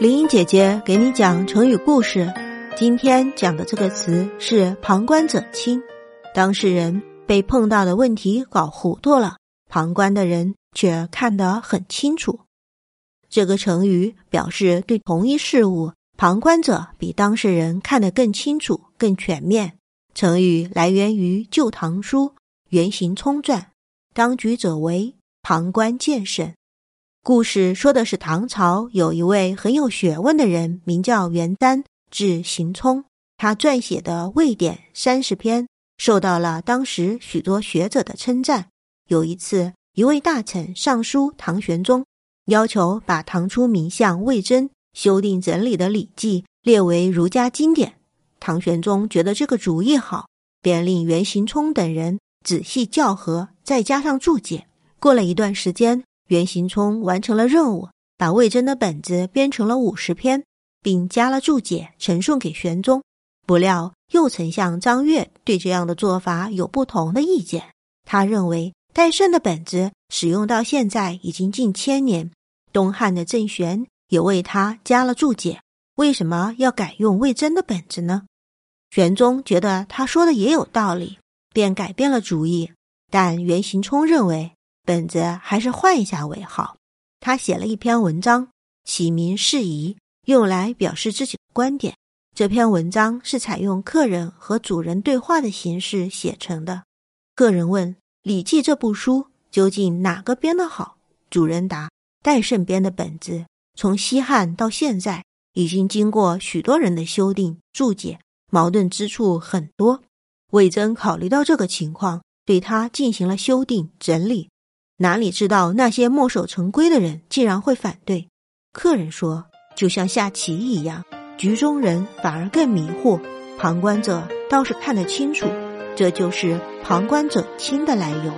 林英姐姐给你讲成语故事。今天讲的这个词是“旁观者清”。当事人被碰到的问题搞糊涂了，旁观的人却看得很清楚。这个成语表示对同一事物，旁观者比当事人看得更清楚、更全面。成语来源于《旧唐书·袁行冲传》，当局者为，旁观见审。故事说的是唐朝有一位很有学问的人，名叫元瞻，字行聪。他撰写的《魏典》三十篇受到了当时许多学者的称赞。有一次，一位大臣上书唐玄宗，要求把唐初名相魏征修订整理的《礼记》列为儒家经典。唐玄宗觉得这个主意好，便令袁行聪等人仔细校核，再加上注解。过了一段时间。袁行聪完成了任务，把魏征的本子编成了五十篇，并加了注解，呈送给玄宗。不料右丞相张悦对这样的做法有不同的意见。他认为戴胜的本子使用到现在已经近千年，东汉的郑玄也为他加了注解，为什么要改用魏征的本子呢？玄宗觉得他说的也有道理，便改变了主意。但袁行聪认为。本子还是换一下为好。他写了一篇文章，起名释疑，用来表示自己的观点。这篇文章是采用客人和主人对话的形式写成的。客人问《礼记》这部书究竟哪个编的好？主人答：戴胜编的本子，从西汉到现在，已经经过许多人的修订注解，矛盾之处很多。魏征考虑到这个情况，对他进行了修订整理。哪里知道那些墨守成规的人竟然会反对？客人说：“就像下棋一样，局中人反而更迷惑，旁观者倒是看得清楚。这就是旁观者清的来由。”